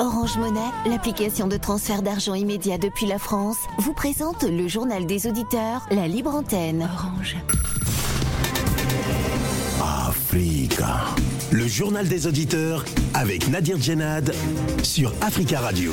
Orange Monnaie, l'application de transfert d'argent immédiat depuis la France, vous présente le journal des auditeurs, la libre antenne. Orange. Africa. Le journal des auditeurs avec Nadir Djenad sur Africa Radio.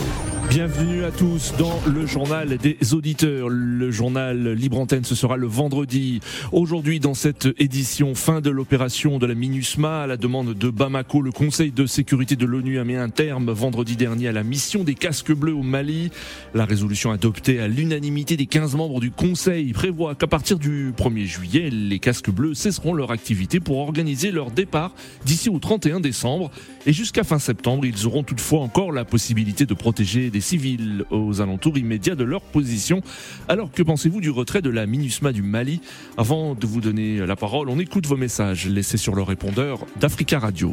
Bienvenue à tous dans le journal des auditeurs. Le journal Libre Antenne, ce sera le vendredi. Aujourd'hui, dans cette édition, fin de l'opération de la MINUSMA, à la demande de Bamako, le Conseil de sécurité de l'ONU a mis un terme vendredi dernier à la mission des casques bleus au Mali. La résolution adoptée à l'unanimité des 15 membres du Conseil prévoit qu'à partir du 1er juillet, les casques bleus cesseront leur activité pour organiser leur départ d'ici au 31 décembre. Et jusqu'à fin septembre, ils auront toutefois encore la possibilité de protéger des civils aux alentours immédiats de leur position. Alors que pensez-vous du retrait de la MINUSMA du Mali? Avant de vous donner la parole, on écoute vos messages laissés sur le répondeur d'Africa Radio.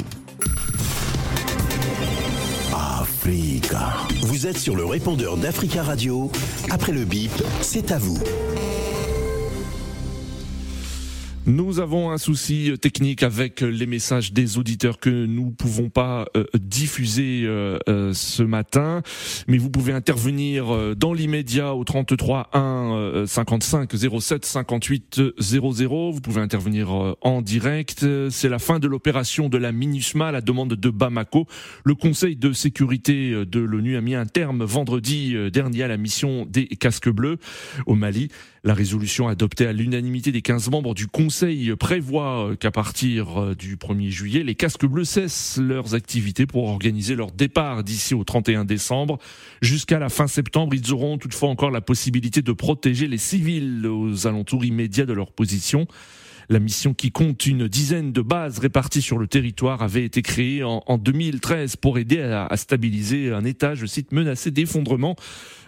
Africa. Vous êtes sur le répondeur d'Africa Radio. Après le bip, c'est à vous. Nous avons un souci technique avec les messages des auditeurs que nous pouvons pas euh, diffuser euh, euh, ce matin, mais vous pouvez intervenir dans l'immédiat au 33 1 55 07 58 00. Vous pouvez intervenir en direct. C'est la fin de l'opération de la MINUSMA la demande de Bamako. Le Conseil de sécurité de l'ONU a mis un terme vendredi dernier à la mission des casques bleus au Mali. La résolution adoptée à l'unanimité des 15 membres du Conseil prévoit qu'à partir euh, du 1er juillet, les casques bleus cessent leurs activités pour organiser leur départ d'ici au 31 décembre. Jusqu'à la fin septembre, ils auront toutefois encore la possibilité de protéger les civils aux alentours immédiats de leur position. La mission qui compte une dizaine de bases réparties sur le territoire avait été créée en, 2013 pour aider à, stabiliser un État, je cite, menacé d'effondrement.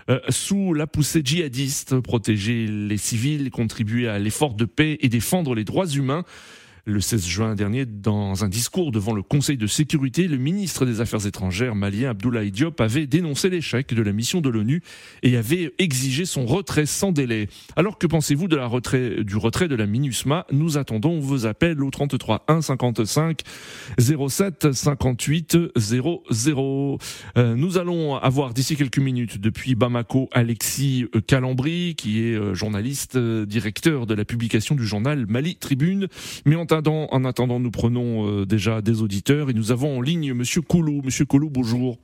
Euh, sous la poussée djihadiste, protéger les civils, contribuer à l'effort de paix et défendre les droits humains. Le 16 juin dernier, dans un discours devant le Conseil de sécurité, le ministre des Affaires étrangères malien Abdoulaye Diop avait dénoncé l'échec de la mission de l'ONU et avait exigé son retrait sans délai. Alors que pensez-vous de la retrait, du retrait de la MINUSMA? Nous attendons vos appels au 33 1 55 07 58 00. nous allons avoir d'ici quelques minutes depuis Bamako Alexis Calambri, qui est euh, journaliste, euh, directeur de la publication du journal Mali Tribune. En attendant, nous prenons euh, déjà des auditeurs et nous avons en ligne Monsieur Koulou. Monsieur Koulou, bonjour.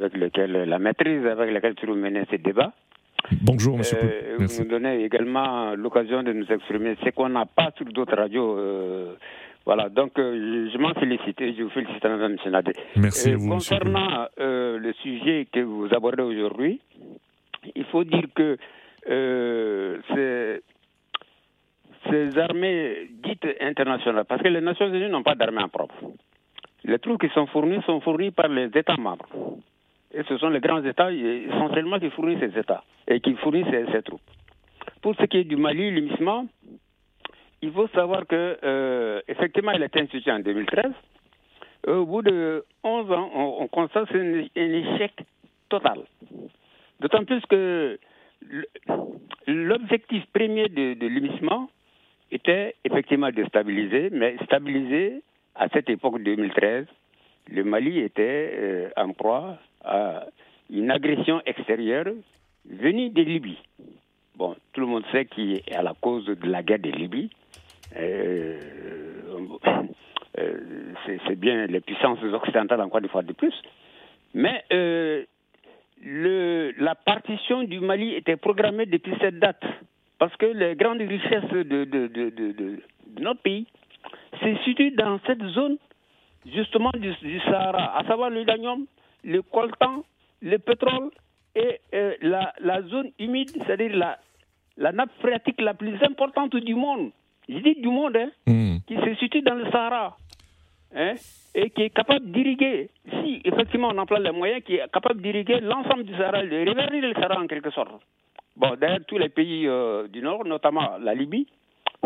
Avec lequel la maîtrise avec laquelle tu menez ce débat. Bonjour, Monsieur. Euh, vous nous donnez également l'occasion de nous exprimer ce qu'on n'a pas sur d'autres radios. Euh, voilà, donc je m'en félicite et je vous félicite, Mme Sénadé. Merci à vous. Concernant le sujet que vous abordez aujourd'hui, il faut dire que c'est ces armées dites internationales, parce que les Nations Unies n'ont pas d'armée en propre. Les troupes qui sont fournies sont fournies par les États membres. Et ce sont les grands États essentiellement qui fournissent ces États et qui fournissent ces, troupes. Pour ce qui est du Mali, l'UMISMA, il faut savoir que euh, effectivement, il a été institué en 2013. Au bout de 11 ans, on, constate un, échec total. D'autant plus que l'objectif premier de, de était effectivement de stabiliser, mais stabiliser à cette époque 2013, le Mali était euh, en proie à une agression extérieure venue de Libye. Bon, tout le monde sait qui est à la cause de la guerre de Libye. Euh, euh, c'est bien les puissances occidentales encore une fois de plus. Mais la partition du Mali était programmée depuis cette date. Parce que les grandes richesses de, de, notre pays se situent dans cette zone justement du, Sahara, à savoir l'uranium, le coltan, le pétrole et euh, la, zone humide, c'est-à-dire la, la nappe phréatique la plus importante du monde. Je dis du monde, hein, hmm. qui se situe dans le Sahara. Hein, et qui est capable d'irriguer, si effectivement on emploie les moyens, qui est capable d'irriguer l'ensemble du Sahara, de réverdir le Sahara en quelque sorte. Bon, d'ailleurs, tous les pays euh, du Nord, notamment la Libye,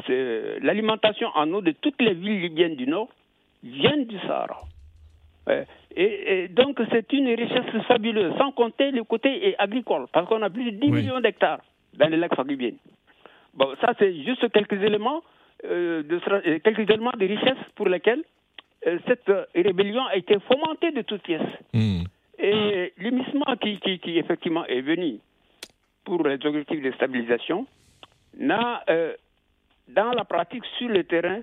l'alimentation en eau de toutes les villes libyennes du Nord vient du Sahara. Et, donc, c'est une richesse fabuleuse, sans compter le côté agricole, parce qu'on a plus de 10 millions d'hectares dans les lacs libyens. Bon, ça, c'est juste quelques éléments, euh, de, quelques éléments de richesse pour lesquels cette rébellion a été fomentée de toutes pièces. Hmm. Et l'émissement qui, qui, qui, effectivement est venu pour les objectifs de stabilisation n'a, dans la pratique sur le terrain,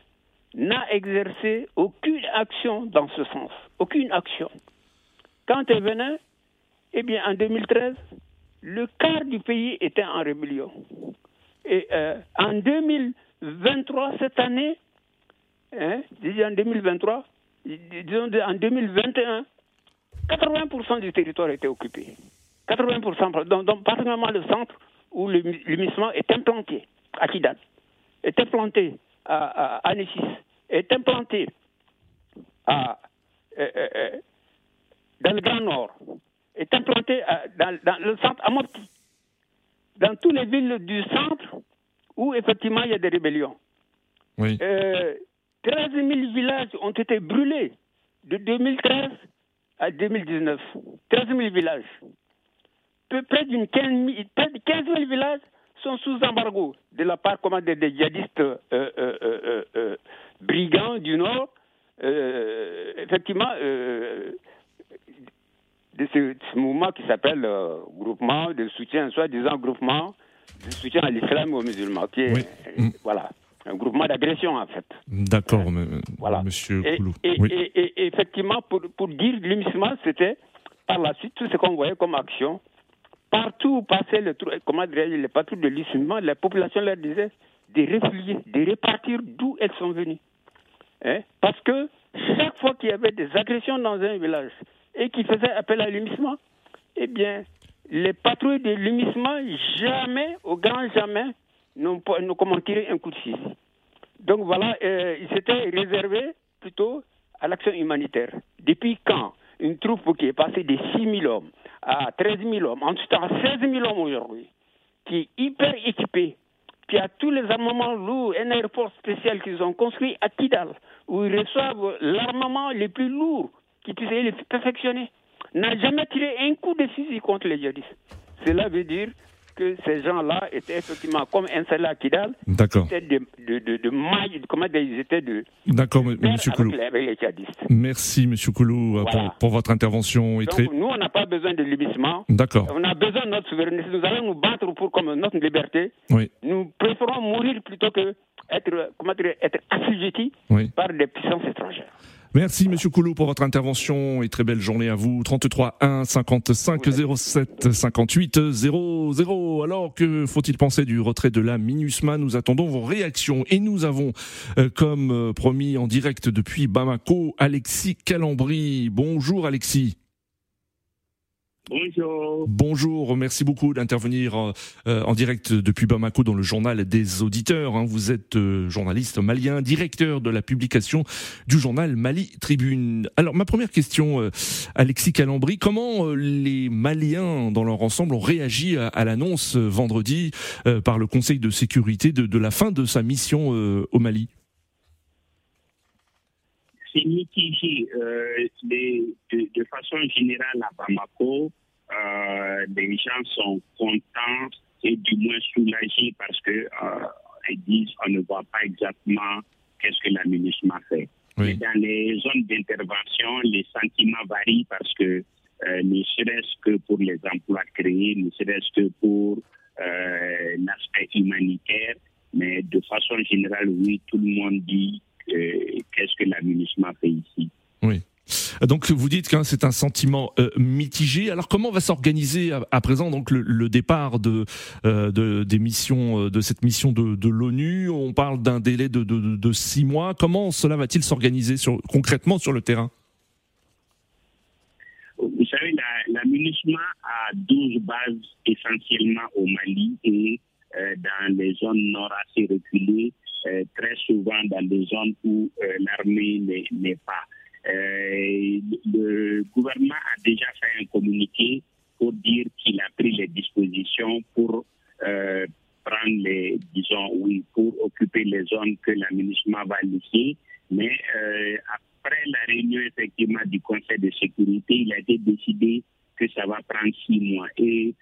n'a exercé aucune action dans ce sens. Aucune action. Quand elle venait, eh bien, en 2013, le quart du pays était en rébellion. Et euh, en 2023, cette année, hein, en 2023, disons en 2021, 80% du territoire était occupé. 80%, donc, particulièrement le centre où le, est implanté, à Kidal, est implanté à, à, est implanté à, euh, euh, dans le Grand Nord, est implanté dans, le centre à Mopti, dans toutes les villes du centre où effectivement il y a des rébellions. Oui. 13 000 villages ont été brûlés de 2013 à 2019. 13 000 villages. Près d'une 15 000 villages sont sous embargo de la part comment, des, djihadistes euh, euh, euh, brigands du Nord. effectivement, de ce, mouvement qui s'appelle groupement de soutien, soi-disant groupement de soutien à l'islam ou aux musulmans, qui est, voilà, un groupement d'agression en fait. D'accord, voilà. monsieur Koulou. Et, et, effectivement, pour, pour dire l'humissement, c'était par la suite tout ce qu'on voyait comme action. Partout où passait le, patrouilles de l'islam, la population leur disait de réfugier, de repartir d'où elles sont venues. Hein? Parce que chaque fois qu'il y avait des agressions dans un village, et qui faisait appel à l'humissement, eh bien, les patrouilles de l'humissement, jamais, au grand jamais, n'ont comment un coup de fusil. Donc voilà, euh, ils s'étaient réservés plutôt à l'action humanitaire. Depuis quand? Une troupe qui est passée de 6 000 hommes à 13 000 hommes, ensuite à 16 000 hommes aujourd'hui, qui est hyper équipée, qui a tous les armements lourds, un aéroport spécial qu'ils ont construit à Kidal, où ils reçoivent l'armement les plus lourds qui puisse les perfectionner, n'a jamais tiré un coup de fusil contre les djihadistes. Cela veut dire que ces gens-là étaient effectivement comme installés à Kidal. D'accord. Ils étaient de, de, de, mailles, comment ils étaient de. D'accord, monsieur Koulou. Merci, monsieur Koulou, euh, pour, votre intervention. Donc, nous, on n'a pas besoin de libissement. D'accord. On a besoin de notre souveraineté. Nous allons nous battre pour comme notre liberté. Oui. Nous préférons mourir plutôt que être, comment dire, être assujettis par des puissances étrangères. Merci Monsieur Coulot pour votre intervention et très belle journée à vous. 33 1 55 07 58 00. Alors que faut-il penser du retrait de la MINUSMA? Nous attendons vos réactions et nous avons, euh, comme euh, promis en direct depuis Bamako, Alexis Calambri. Bonjour Alexis. Bonjour. Bonjour, merci beaucoup d'intervenir euh, en direct depuis Bamako dans le journal des auditeurs. Hein. Vous êtes euh, journaliste malien, directeur de la publication du journal Mali Tribune. Alors ma première question, euh, Alexis Calambri, comment les Maliens dans leur ensemble ont réagi à, l'annonce vendredi par le Conseil de sécurité de, la fin de sa mission au Mali? C'est mitigé. Euh, de, façon générale, à Bamako, euh, les gens sont contents et du moins soulagés parce que euh, ils disent on ne voit pas exactement qu'est-ce que l'aménagement fait. Mais dans les zones d'intervention, les sentiments varient parce que ne serait-ce que pour les emplois créés, ne serait-ce que pour l'aspect humanitaire, mais de façon générale, oui, tout le monde dit qu'est-ce que l'aménagement fait ici. Oui. Donc vous dites que c'est un sentiment euh, mitigé. Alors comment va s'organiser à, présent donc le, départ de, euh, de, des missions euh, de cette mission de, de l'ONU? On parle d'un délai de, six mois. Comment cela va-t-il s'organiser concrètement sur le terrain? Vous savez, la, la a 12 bases essentiellement au Mali et dans les zones nord assez reculées très souvent dans des zones où euh, l'armée n'est pas. Euh, le gouvernement a déjà fait un communiqué pour dire qu'il a pris les dispositions pour prendre les, disons, oui, pour occuper les zones que l'aménagement va laisser. Mais après la réunion effectivement du Conseil de sécurité, il a été décidé que ça va prendre six mois. Et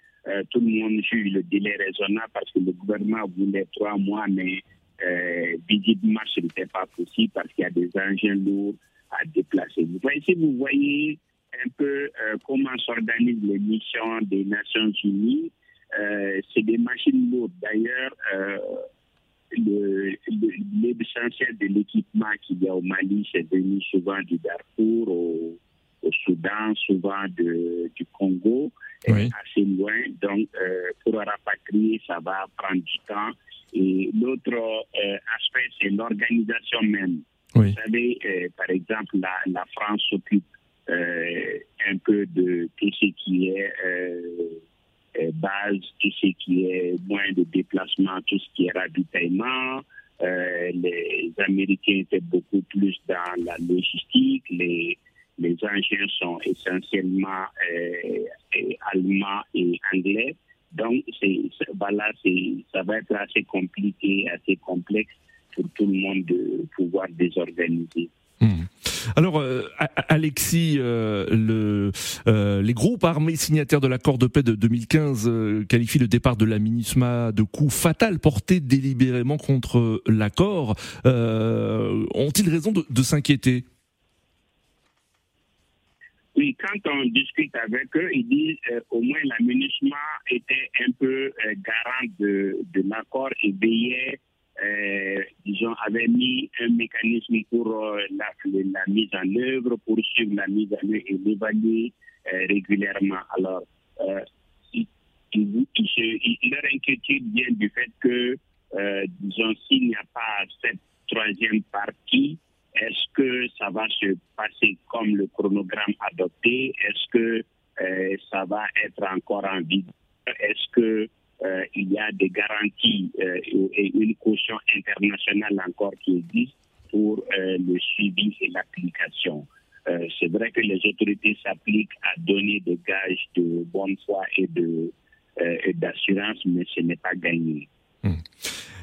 tout le monde juge le délai raisonnable parce que le gouvernement voulait trois mois, mais euh, visiblement, ce n'était pas possible parce qu'il y a des engins lourds à déplacer. Vous voyez, si vous voyez un peu comment s'organisent les missions des Nations Unies, c'est des machines lourdes. D'ailleurs, l'essentiel de l'équipement qu'il y a au Mali, c'est venu souvent du Darfour, au, Soudan, souvent du Congo, assez loin. Donc, euh, pour rapatrier, ça va prendre du temps. Et l'autre euh, aspect, c'est l'organisation même. Vous savez, euh, par exemple, la, la France s'occupe un peu de tout ce qui est euh, base, tout ce qui est moins de déplacement, tout ce qui est ravitaillement. Les Américains étaient beaucoup plus dans la logistique. Les, les engins sont essentiellement euh, allemands et anglais. Donc, voilà, ça va être assez compliqué, assez complexe pour tout le monde de pouvoir désorganiser. Hmm. Alors, euh, Alexis, euh, le, euh, les groupes armés signataires de l'accord de paix de 2015 qualifient le départ de la MINUSMA de coup fatal porté délibérément contre l'accord. Ont-ils raison de, s'inquiéter? Oui, quand on discute avec eux, ils disent au moins la MINUSMA était un peu garant de, de l'accord et veillait euh, disons, avait mis un mécanisme pour euh, la, mise en œuvre, pour suivre la mise en œuvre et l'évaluer euh, régulièrement. Alors, euh, il, leur inquiétude vient du fait que, disons, s'il n'y a pas cette troisième partie, est-ce que ça va se passer comme le chronogramme adopté? Est-ce que ça va être encore en vigueur? Est-ce que euh, il y a des garanties euh, et une caution internationale encore qui existe pour euh, le suivi et l'application? c'est vrai que les autorités s'appliquent à donner des gages de bonne foi et de d'assurance, mais ce n'est pas gagné.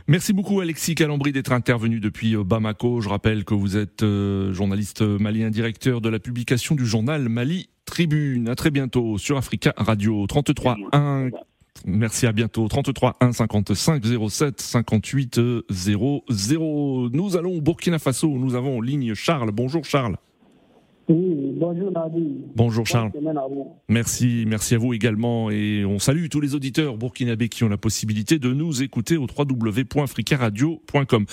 Merci beaucoup Alexis Calambri d'être intervenu depuis Bamako. Je rappelle que vous êtes journaliste malien, directeur de la publication du journal Mali Tribune. À très bientôt sur Africa Radio 33 1 Merci, à bientôt. 33 1 55 07 58 00. Nous allons au Burkina Faso. Nous avons en ligne Charles. Bonjour Charles. Oui, bonjour Nadi. Bonjour Charles. Merci, merci à vous également. Et on salue tous les auditeurs burkinabés qui ont la possibilité de nous écouter au www.fricaradio.com.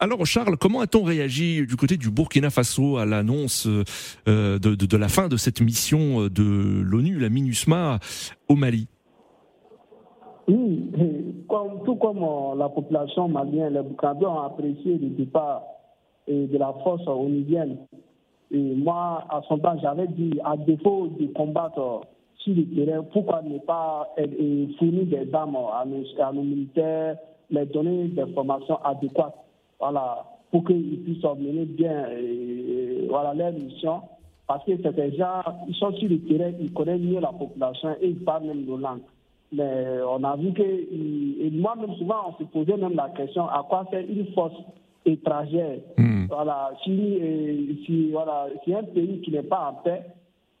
Alors Charles, comment a-t-on réagi du côté du Burkina Faso à l'annonce euh, de, de, la fin de cette mission de l'ONU, la MINUSMA, au Mali? Oui, comme, tout comme euh, la population malienne, les Burkinabés ont apprécié le départ de la force onusienne. Moi, à son temps, j'avais dit, à défaut de combattre euh, sur le terrain, pourquoi ne pas fournir des armes à nos, à nos militaires, les donner des formations adéquates, voilà, pour qu'ils puissent mener bien voilà, leur mission. Parce que ces gens, ils sont sur le terrain, ils connaissent mieux la population et ils parlent même nos langues. Mais on a vu que, et moi-même souvent, on se posait même la question à quoi sert une force étrangère? Hmm. Voilà, si, si, voilà, si un pays qui n'est pas en paix,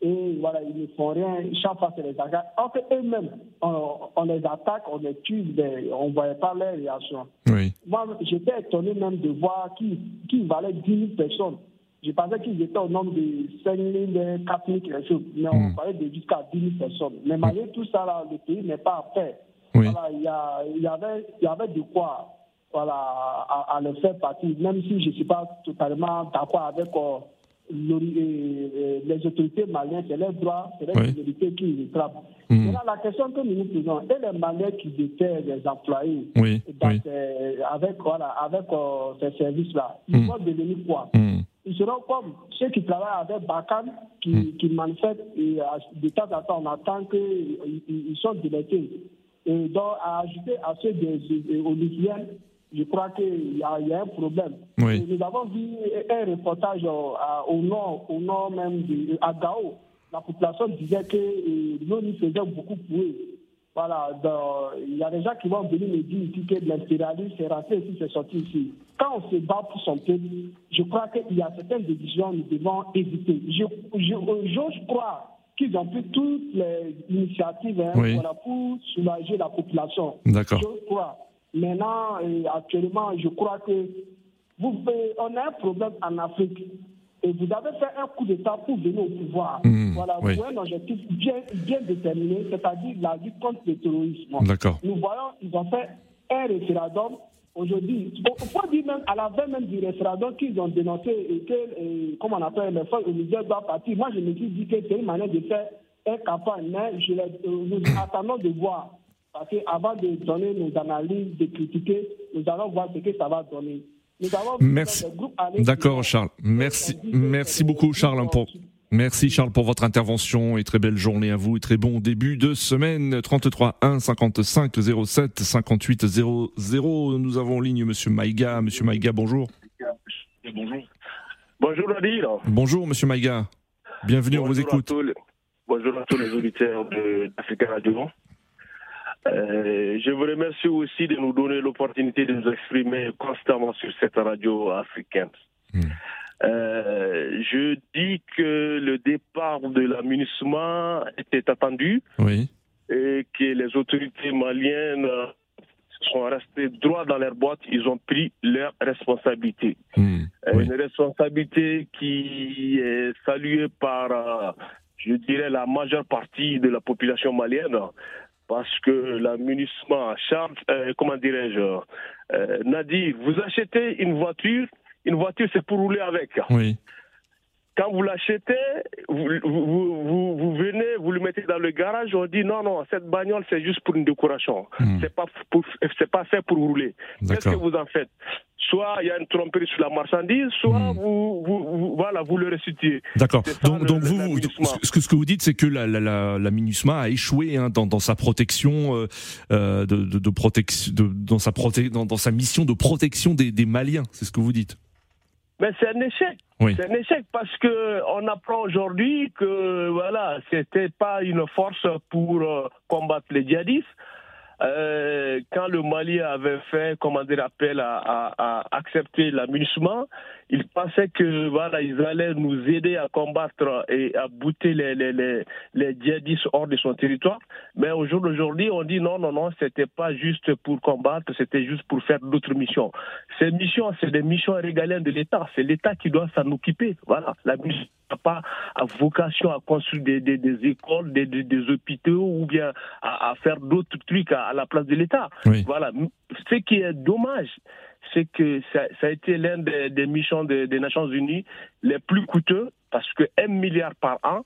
et voilà, ils ne font rien, chaque fois c'est les attaques. En fait, eux-mêmes, on, les attaque, on les tue, on ne voyait pas leur réaction. Oui. Moi, j'étais étonné même de voir qui, qui valait 10 000 personnes je pensais qu'ils étaient au nombre de 5 000, 4 000 quelque chose. Mais on hmm. parlait de jusqu'à 10 000 personnes. Mais malgré tout ça, là, le pays n'est pas à faire. Voilà, il, y y avait, y avait de quoi voilà, à, le faire partir, même si je ne suis pas totalement d'accord avec euh, euh, les autorités maliennes, c'est leur droit, c'est leur autorités qui les trappent. Hmm. Maintenant, la question que nous nous posons, et les Maliens qui étaient les employés avec, voilà, avec euh, ces services-là, ils hmm. vont devenir quoi? Ils seront comme ceux qui travaillent avec Bakan, qui, qui manifestent, et de temps en temps, on attend qu'ils ils sont. Et donc, à ajouter à ceux des, Olympiens, je crois qu'il y, y, a un problème. Oui. Nous avons vu un reportage au nord, au nord même, de, à Gao. La population disait que euh, l'ONU faisait beaucoup pour eux. Voilà, il y a des gens qui vont venir me dire ici que l'impérialisme est rentré ici, c'est sorti ici. Quand on se bat pour son peuple, je crois qu'il y a certaines décisions que nous devons éviter. Je, je, crois qu'ils ont pris toutes les initiatives hein, pour soulager la population. D'accord. Je crois. Maintenant, actuellement, je crois que vous, on a un problème en Afrique Et vous avez fait un coup d'État pour venir au pouvoir. Mmh, voilà, oui. vous avez un objectif bien, bien déterminé, c'est-à-dire la lutte contre le terrorisme. D'accord. Nous voyons, ils ont fait un référendum. Aujourd'hui, on peut dire même à la fin même du référendum qu'ils ont dénoncé et que, et, comme on appelle, les forces Niger doivent partir. Moi, je me suis dit que c'est une manière de faire une campagne, mais je les, euh, nous attendons de voir. Parce qu'avant de donner nos analyses, de critiquer, nous allons voir ce que ça va donner. Nous avons Merci. D'accord, Charles. Merci, merci beaucoup, Charles, pour. Merci Charles pour votre intervention et très belle journée à vous et très bon début de semaine 33 1 55 07 58 00. Nous avons en ligne Monsieur Maïga. Monsieur Maïga, bonjour. Bonjour. Bonjour Nadir. Bonjour Monsieur Maïga. Bienvenue, on vous Bonjour à écoute. tous les- bonjour à tous les auditeurs de d'Africa Radio. Euh, je vous remercie aussi de nous donner l'opportunité de nous exprimer constamment sur cette radio africaine. Hmm. Euh, je dis que le départ de la MINUSMA était attendu Oui. et que les autorités maliennes euh, sont restées droit dans leur boîte. Ils ont pris leurs responsabilités. Hmm. Oui. Une responsabilité qui est saluée par, je dirais, la majeure partie de la population malienne. Parce que la MINUSMA, Charles, euh, comment dirais-je, euh, Nadir, vous achetez une voiture, une voiture c'est pour rouler avec. Oui. Quand vous l'achetez, vous, vous, vous, vous venez, vous le mettez dans le garage, on dit non, non, cette bagnole c'est juste pour une décoration. Hmm. C'est pas pour, pas fait pour rouler. Qu'est-ce que vous en faites? Soit il y a une tromperie sur la marchandise, soit Hmm. vous, vous, vous- voilà, vous le restituez. D'accord. Donc, le- donc le- vous, ce que, ce que vous dites, c'est que la, la, la, la MINUSMA a échoué hein, dans, dans sa protection, euh, euh, de, de, de protection, de- dans sa proté dans, dans sa mission de protection des, des Maliens. C'est ce que vous dites. Mais c'est un échec. Oui. C'est un échec parce que on apprend aujourd'hui que voilà, c'était pas une force pour euh, combattre les djihadistes. Euh, quand le Mali avait fait, comment dire, appel à, à, à accepter la MINUSMA, ils pensaient que voilà, ils allaient nous aider à combattre et à bouter les, les, les, les djihadistes hors de son territoire. Mais au jour d'aujourd'hui, on dit non, non, non, c'était pas juste pour combattre, c'était juste pour faire d'autres missions. Ces missions, c'est des missions régaliennes de l'État. C'est l'État qui doit s'en occuper. Voilà. La MINUSMA n'a pas à vocation à construire des, des, des écoles, des, des, des hôpitaux ou bien à, à faire d'autres trucs à, à la place de l'État. Oui. Voilà. Ce qui est dommage, c'est que ça, ça a été l'un des, missions de- des Nations Unies les plus coûteux parce que un milliard par an,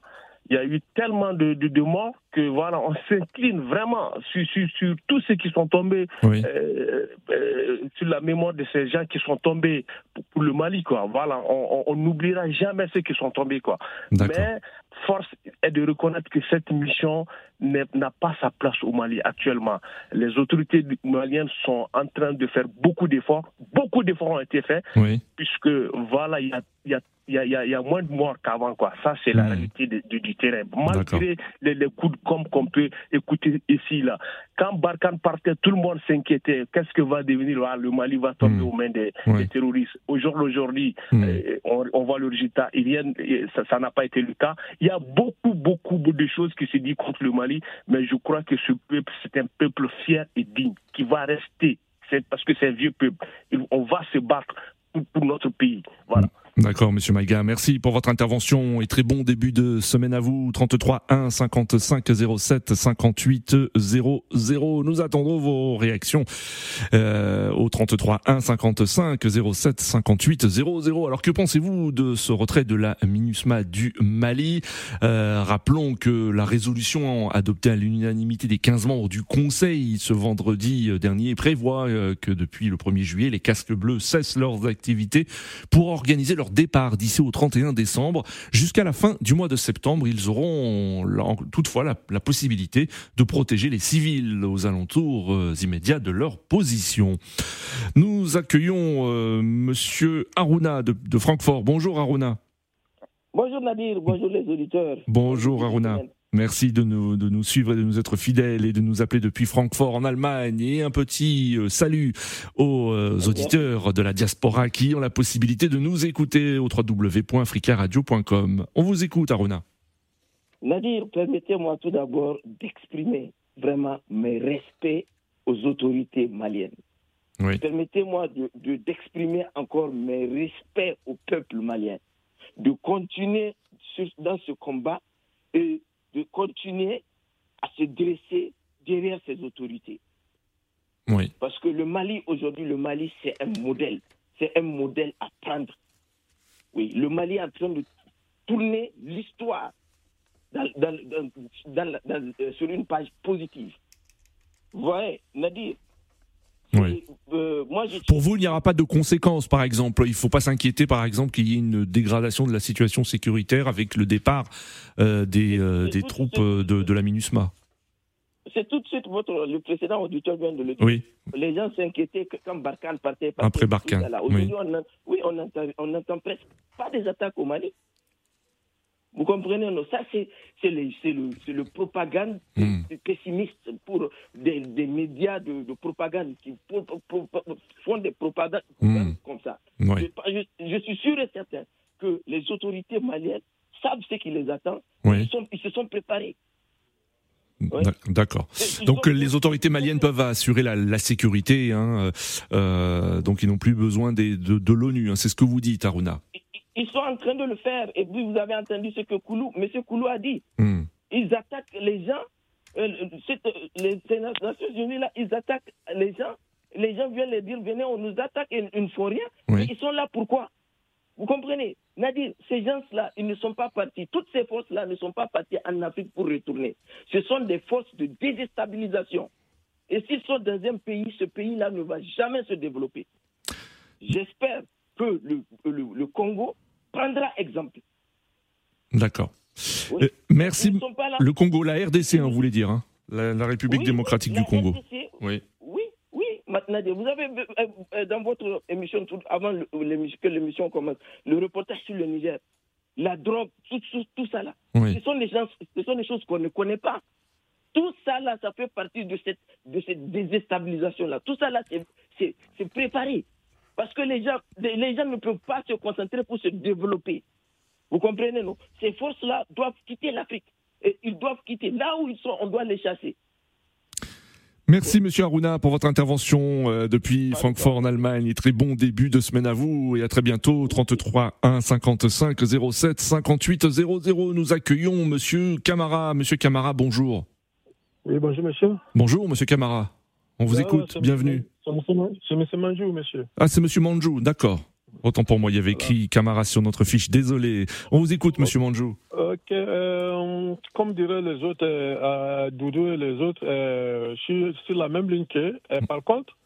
il y a eu tellement de, de, de morts que voilà, on s'incline vraiment sur, sur, sur tous ceux qui sont tombés Oui. euh, euh, sur la mémoire de ces gens qui sont tombés pour, pour le Mali, quoi. Voilà, on n'oubliera jamais ceux qui sont tombés, quoi. Mais force est de reconnaître que cette mission n'a pas sa place au Mali actuellement. Les autorités maliennes sont en train de faire beaucoup d'efforts. Beaucoup d'efforts ont été faits Oui. puisque voilà, il y a, y, a, il y, a, y y moins de morts qu'avant. quoi. Ça, c'est la Mhm. réalité de- de- du terrain. Malgré les, les coups de com' qu'on peut écouter ici, là. Quand Barkhane partait, tout le monde s'inquiétait. Qu'est-ce que va devenir? Ah, Le Mali va tomber Mhm. aux mains des, terroristes. Au jour d'aujourd'hui, Mhm. euh, on, on voit le résultat. Il y a- ça n'a pas été le cas. Il y a beaucoup, beaucoup de choses qui se disent contre le Mali, mais je crois que ce peuple, c'est un peuple fier et digne qui va rester. C'est parce que c'est un vieux peuple. On va se battre pour, pour notre pays. Voilà. D'accord, Monsieur Maïga. Merci pour votre intervention et très bon début de semaine à vous. 33 1 55 07 58 00. Nous attendons vos réactions euh, au 33 1 55 07 58 00. Alors que pensez-vous de ce retrait de la MINUSMA du Mali? Euh, Rappelons que la résolution adoptée à l'unanimité des 15 membres du Conseil ce vendredi dernier prévoit euh, que depuis le 1er juillet, les casques bleus cessent leurs activités pour organiser leur départ d'ici au 31 décembre. Jusqu'à la fin du mois de septembre, ils auront toutefois la, la possibilité de protéger les civils aux alentours euh, immédiats de leur position. Nous accueillons euh, Monsieur Aruna de, de Francfort. Bonjour Aruna. Bonjour Nadir, bonjour les auditeurs. Bonjour Aruna. Merci de nous, de nous suivre et de nous être fidèles et de nous appeler depuis Francfort en Allemagne. Et un petit euh, salut aux euh, auditeurs de la diaspora qui ont la possibilité de nous écouter au www.africaradio.com. On vous écoute, Aruna. Nadir, permettez-moi tout d'abord d'exprimer vraiment mes respects aux autorités maliennes. Oui. Permettez-moi de- de- d'exprimer encore mes respects au peuple malien. de continuer dans ce combat et de continuer à se dresser derrière ces autorités. Oui. Parce que le Mali, aujourd'hui, le Mali, c'est un modèle. C'est un modèle à prendre. Oui, le Mali est en train de tourner l'histoire dans, euh, sur une page positive. Vous voyez, Nadir. Euh, moi, Pour vous, il n'y aura pas de conséquences, par exemple. Il ne faut pas s'inquiéter, par exemple, qu'il y ait une dégradation de la situation sécuritaire avec le départ euh, des, des troupes de, de, la MINUSMA. C'est tout de suite votre le précédent auditeur vient de le dire. Oui. Les gens s'inquiétaient quand Barkhane partait. Après Barkhane. Oui. oui, on n'entend presque pas des attaques au Mali. Vous comprenez non Ça, c'est le, le, le, propagande hmm. pessimiste pour des, des médias de, de, propagande qui font des propagandes hmm. comme ça. Je, je, suis sûr et certain que les autorités maliennes savent ce qui les attend. Ils, sont, ils se sont préparés. D'accord. Donc les autorités maliennes peuvent assurer la, la sécurité, hein, euh, donc ils n'ont plus besoin des, de, de l'ONU. Hein, c'est ce que vous dites, Aruna. Ils sont en train de le faire. Et puis vous avez entendu ce que Koulou, M. Koulou a dit. Hmm. Ils attaquent les gens. Euh, les Nations Unies, là, ils attaquent les gens. Les gens viennent les dire, venez, on nous attaque et ils ne font rien. Ils sont là pourquoi? Vous comprenez? Nadir, ces gens-là, ils ne sont pas partis. Toutes ces forces-là ne sont pas parties en Afrique pour retourner. Ce sont des forces de déstabilisation. Et s'ils sont dans un pays, ce pays-là ne va jamais se développer. J'espère que le, le Congo prendra exemple. D'accord. Euh, merci. Le Congo, la RDC, hein, vous voulez dire, hein la, République démocratique du Congo. oui. Oui, oui. Maintenant, vous avez euh, euh, dans votre émission, avant que l'émission commence, le reportage sur le Niger, la drogue, tout, tout, ça là. Ce, sont des gens, ce sont des choses qu'on ne connaît pas. Tout ça là, ça fait partie de cette, de cette déstabilisation là. Tout ça là, c'est préparé. Parce que les gens, les gens ne peuvent pas se concentrer pour se développer. Vous comprenez, non? Ces forces-là doivent quitter l'Afrique. Et ils doivent quitter. Là où ils sont, on doit les chasser. Merci Monsieur Aruna pour votre intervention euh, depuis Francfort en Allemagne. Très bon début de semaine à vous et à très bientôt. 33 1 55 07 58 00. Nous accueillons Monsieur Camara. Monsieur Camara, bonjour. Oui, bonjour Monsieur. Bonjour Monsieur Camara. On vous écoute. Bienvenue. C'est M. Manjou, monsieur. Ah, c'est M. Manjou, d'accord. Autant pour moi, il y avait écrit Camara sur notre fiche. Désolé. On vous écoute, M. Manjou. Ok. Euh, comme diraient les autres, euh, Doudou et les autres, euh, je suis sur la même ligne qu'eux. par contre,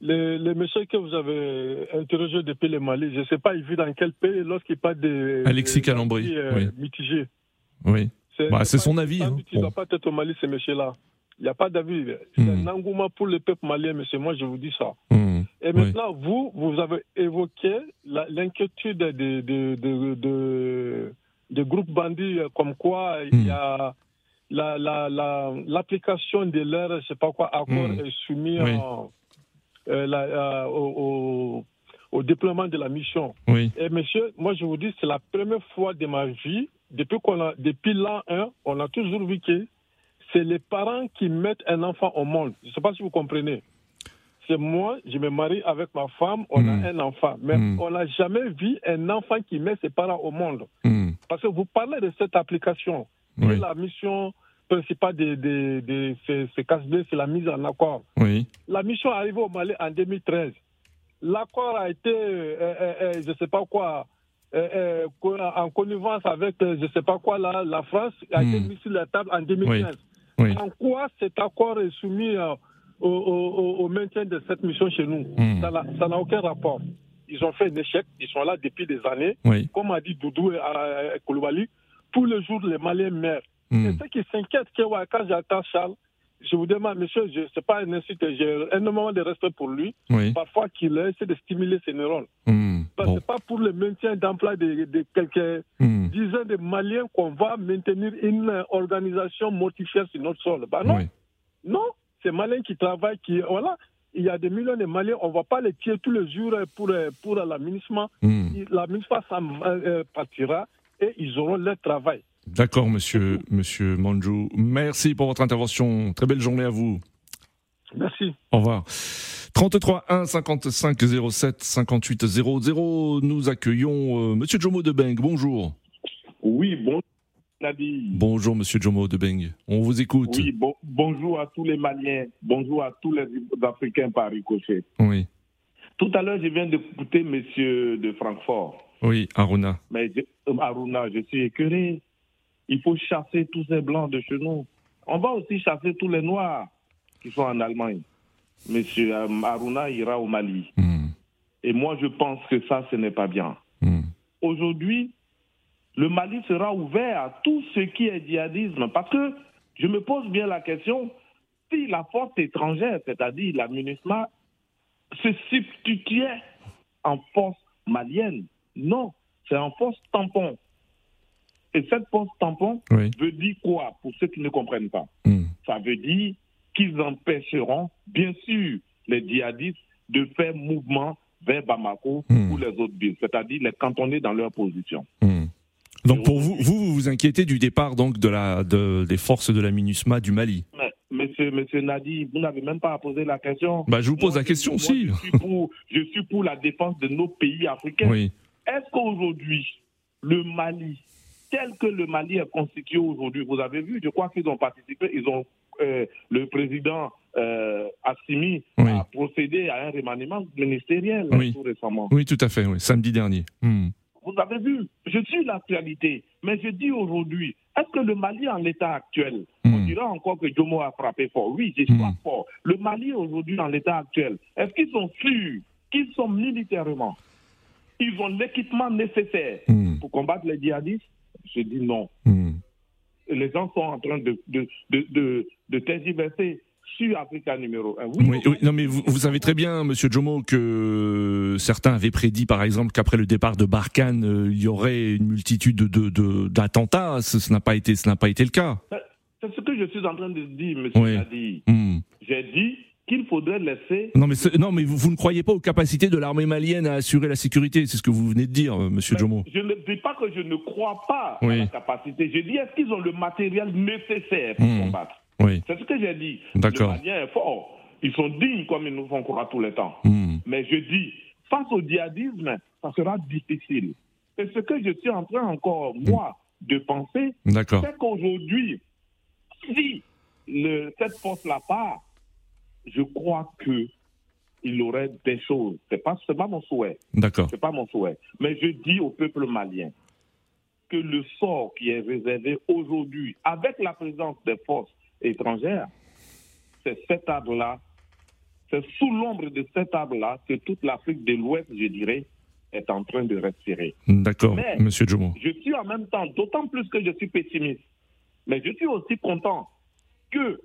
les, les messieurs que vous avez interrogés depuis le Mali, je ne sais pas, ils vivent dans quel pays lorsqu'ils parlent de. Alexis Calambri. oui. Mitigé. Oui. C'est bah, son avis. Hein. Il ne doit pas être au Mali, ces messieurs-là. Il n'y a pas d'avis. C'est un hmm. engouement pour le peuple malien, monsieur. Moi, je vous dis ça. Hmm. Et maintenant, vous, vous avez évoqué l'inquiétude des de, de, de, groupes bandits, euh, comme quoi il y a l'application la, la, de leur, je sais pas quoi, accord est soumis euh, euh, au, au, déploiement de la mission. Et monsieur, moi, je vous dis, c'est la première fois de ma vie, depuis, qu'on a, depuis l'an 1, on a toujours vu que c'est les parents qui mettent un enfant au monde. Je ne sais pas si vous comprenez. C'est moi, je me marie avec ma femme, on a hmm. un enfant. Mais hmm. on n'a jamais vu un enfant qui met ses parents au monde. Hmm. Parce que vous parlez de cette application. La mission principale de, de, de ces, c'est la mise en accord. Oui. La mission est arrivée au Mali en 2013. L'accord a été, euh, euh, euh, je ne sais pas quoi, en connivence avec, je ne sais pas quoi, la, la France, a été mis sur la table en 2015. En quoi cet accord est soumis euh, au, maintien de cette mission chez nous? Hmm. Ça n'a aucun rapport. Ils ont fait un échec, ils sont là depuis des années. Comme a dit Doudou et euh, Koulibaly, tous les jours, les Maliens meurent. Hmm. Et ceux qui s'inquiètent, quand j'attends Charles, je vous demande, monsieur, ce n'est pas un insulte, j'ai énormément de respect pour lui, parfois qu'il essaie de stimuler ses neurones. Hmm. Ce n'est pas pour le maintien d'emploi de, quelques hmm. dizaines de Maliens qu'on va maintenir une organisation mortifère sur notre sol. Bah non, non, c'est Maliens qui travaillent, qui, voilà, il y a des millions de Maliens, on ne va pas les tirer tous les jours pour, pour la Hmm. La ça euh, partira et ils auront leur travail. D'accord, monsieur, monsieur Manjou. Merci pour votre intervention. Très belle journée à vous. Merci. Au revoir. 33 1 55 07 58 00. Nous accueillons euh, Monsieur Jomo de Beng. Bonjour. Oui, bonjour. Bonjour Monsieur Jomo de Beng. On vous écoute. Oui, bonjour à tous les Maliens. Bonjour à tous les Africains par ricochet. Oui. Tout à l'heure, je viens d'écouter Monsieur de Francfort. Oui, Aruna. Mais euh, Aruna, je suis écœuré. Il faut chasser tous ces blancs de chez nous. On va aussi chasser tous les noirs qui sont en Allemagne. Monsieur Aruna ira au Mali. Hmm. Et moi, je pense que ça, ce n'est pas bien. Hmm. Aujourd'hui, le Mali sera ouvert à tout ce qui est djihadisme. Parce que je me pose bien la question, si la force étrangère, c'est-à-dire la MINUSMA, se substituait en force malienne, non, c'est en force tampon. Et cette force tampon veut dire quoi pour ceux qui ne comprennent pas hmm. Ça veut dire qu'ils empêcheront, bien sûr, les djihadistes de faire mouvement vers Bamako Hmm. ou les autres villes, c'est-à-dire les cantonner dans leur position. Hmm. Donc pour vous, vous, vous vous inquiétez du départ donc de la, de, des forces de la MINUSMA du Mali? Mais, monsieur, monsieur Nadi, vous n'avez même pas à poser la question. Bah je vous pose Moi, la question aussi. Je suis, pour, je suis pour la défense de nos pays africains. Oui. Est-ce qu'aujourd'hui, le Mali, tel que le Mali est constitué aujourd'hui, vous avez vu, je crois qu'ils ont participé, ils ont, euh, le président euh, Assimi Oui. a procédé à un remaniement ministériel Oui. tout récemment. Oui, tout à fait, oui, samedi dernier. Hmm. Vous avez vu, je suis l'actualité, mais je dis aujourd'hui, est-ce que le Mali en l'état actuel, on Hmm. dira encore que Jomo a frappé fort Oui, j'ai frappé Hmm. fort. Le Mali aujourd'hui en l'état actuel, est-ce qu'ils sont sûrs qu'ils sont militairement Ils ont l'équipement nécessaire pour combattre les djihadistes? Je dis non. Hmm. Les gens sont en train de, de, de, de, de tergiverser sur Africa numéro 1. Oui, Oui, oui, non mais vous, vous savez très bien, Monsieur Jomo, que certains avaient prédit, par exemple, qu'après le départ de Barkhane, euh, il y aurait une multitude de d'attentats. Ce, ce n'a pas été, ce n'a pas été le cas. C'est ce que je suis en train de dire, monsieur Oui. Hmm. J'ai dit qu'il faudrait laisser Non mais non mais vous, vous ne croyez pas aux capacités de l'armée malienne à assurer la sécurité, c'est ce que vous venez de dire, euh, Monsieur Jomo. Je ne dis pas que je ne crois pas à Oui. la capacité. Je dis est-ce qu'ils ont le matériel nécessaire pour Hmm. combattre? Oui. C'est ce que j'ai dit. D'accord. Le Malien est fort. Ils sont dignes comme ils nous font croire tout le temps. Hmm. Mais je dis, face au djihadisme, ça sera difficile. Et ce que je suis en train encore, moi, de penser, D'accord. c'est qu'aujourd'hui, si le, cette force-là part, je crois que il aurait des choses. C'est pas, c'est pas mon souhait. D'accord. C'est pas mon souhait. Mais je dis au peuple malien que le sort qui est réservé aujourd'hui, avec la présence des forces étrangères, c'est cet arbre-là, c'est sous l'ombre de cet arbre-là que toute l'Afrique de l'Ouest, je dirais, est en train de respirer. D'accord, Mais- Monsieur Jomo. Je suis en même temps, d'autant plus que je suis pessimiste, mais je suis aussi content que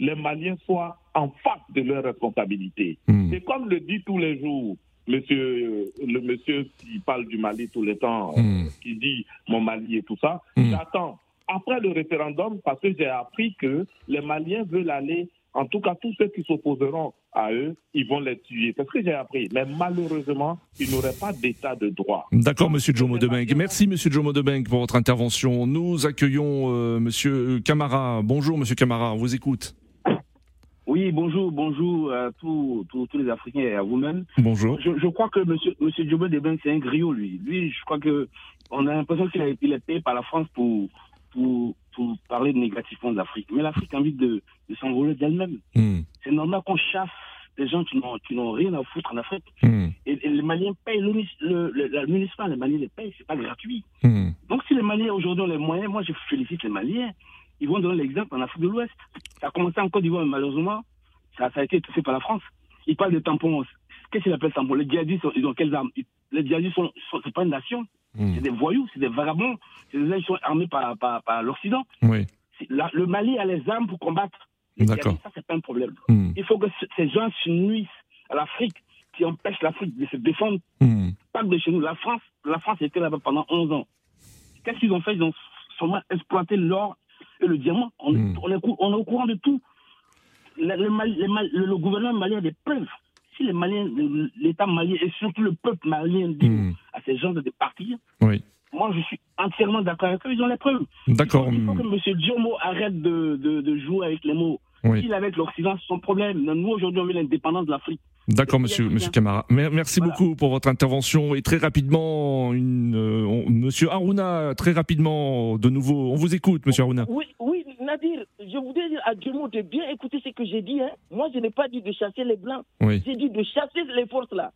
les Maliens soient en face de leurs responsabilités. Hmm. Et comme le dit tous les jours monsieur, le monsieur qui parle du Mali tout le temps, euh, Hmm. qui dit mon Mali et tout ça, Hmm. j'attends après le référendum parce que j'ai appris que les Maliens veulent aller, en tout cas tous ceux qui s'opposeront à eux, ils vont les tuer. C'est ce que j'ai appris. Mais malheureusement, ils n'auraient pas d'état de droit. D'accord, Monsieur Jomo Debeng. Merci, Monsieur Jomo Debeng, pour votre intervention. Nous accueillons euh, Monsieur Camara. Bonjour, Monsieur Camara. On vous écoute. Oui, bonjour, bonjour à tous, tous, tous les Africains et à vous-même. Bonjour. Je, je crois que Monsieur, Monsieur Diobo Deben, c'est un griot, lui. Lui, je crois que on a l'impression qu'il est payé par la France pour, pour, pour parler négativement de l'Afrique. Mais l'Afrique a envie de, de s'envoler d'elle-même. Hmm. C'est normal qu'on chasse des gens qui n'ont, rien à foutre en Afrique. Hmm. Et, et les Maliens payent le, le, le, la municipale, les Maliens les payent, c'est pas gratuit. Hmm. Donc si les Maliens aujourd'hui ont les moyens, moi je félicite les Maliens. Ils vont donner l'exemple en Afrique de l'Ouest. Ça a commencé en Côte d'Ivoire, mais malheureusement, ça, ça a été étouffé par la France. Ils parlent de tampons. Qu'est-ce qu'ils appellent tampons? Les djihadistes, ils ont quelles armes? Les djihadistes, sont, sont, c'est pas une nation. Hmm. C'est des voyous, c'est des vagabonds. C'est des gens qui sont armés par, par, par l'Occident. Oui. C'est- la- le Mali a les armes pour combattre. D'accord. Ça, c'est pas un problème. Hmm. Il faut que ce- ces gens se nuisent à l'Afrique, qui empêchent l'Afrique de se défendre Hmm. pas que de chez nous. La France, la France était là-bas pendant 11 ans. Qu'est-ce qu'ils ont fait? Ils ont seulement exploité l'or et le diamant. On, est- Mm. on est, cou- on est au courant de tout. Le, le Mali- le Mali- le- le gouvernement malien a des preuves. Si les Maliens, l'État malien et surtout le peuple malien dit Hmm. à ces gens de partir, Oui. moi je suis entièrement d'accord avec eux. Ils ont les preuves. D'accord. Il faut Hmm. que M. Diomo arrête de, de, de jouer avec les mots. Oui. S'il est avec l'Occident, c'est son problème. Nous, aujourd'hui, on veut l'indépendance de l'Afrique. D'accord, monsieur, monsieur Camara. Merci beaucoup pour votre intervention et très rapidement, une, euh, monsieur Aruna, très rapidement, de nouveau, on vous écoute, monsieur Aruna. Oui, oui, Nadir, je voudrais dire à Dumont de bien écouter ce que j'ai dit. Hein. Moi, je n'ai pas dit de chasser les blancs. J'ai dit de chasser les forces là.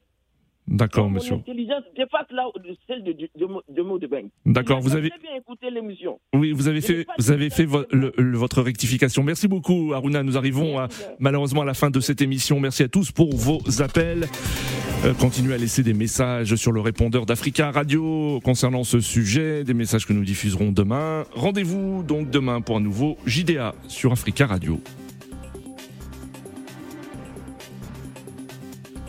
D'accord, monsieur. Mon intelligence dépasse là celle de, de, de, de D'accord, vous avez bien écouté l'émission. Oui, vous avez fait, vous avez fait votre rectification. Merci beaucoup, Aruna. Nous arrivons à, malheureusement à la fin de cette émission. Merci à tous pour vos appels. Euh, continuez à laisser des messages sur le répondeur d'Africa Radio concernant ce sujet, des messages que nous diffuserons demain. Rendez-vous donc demain pour un nouveau JDA sur Africa Radio.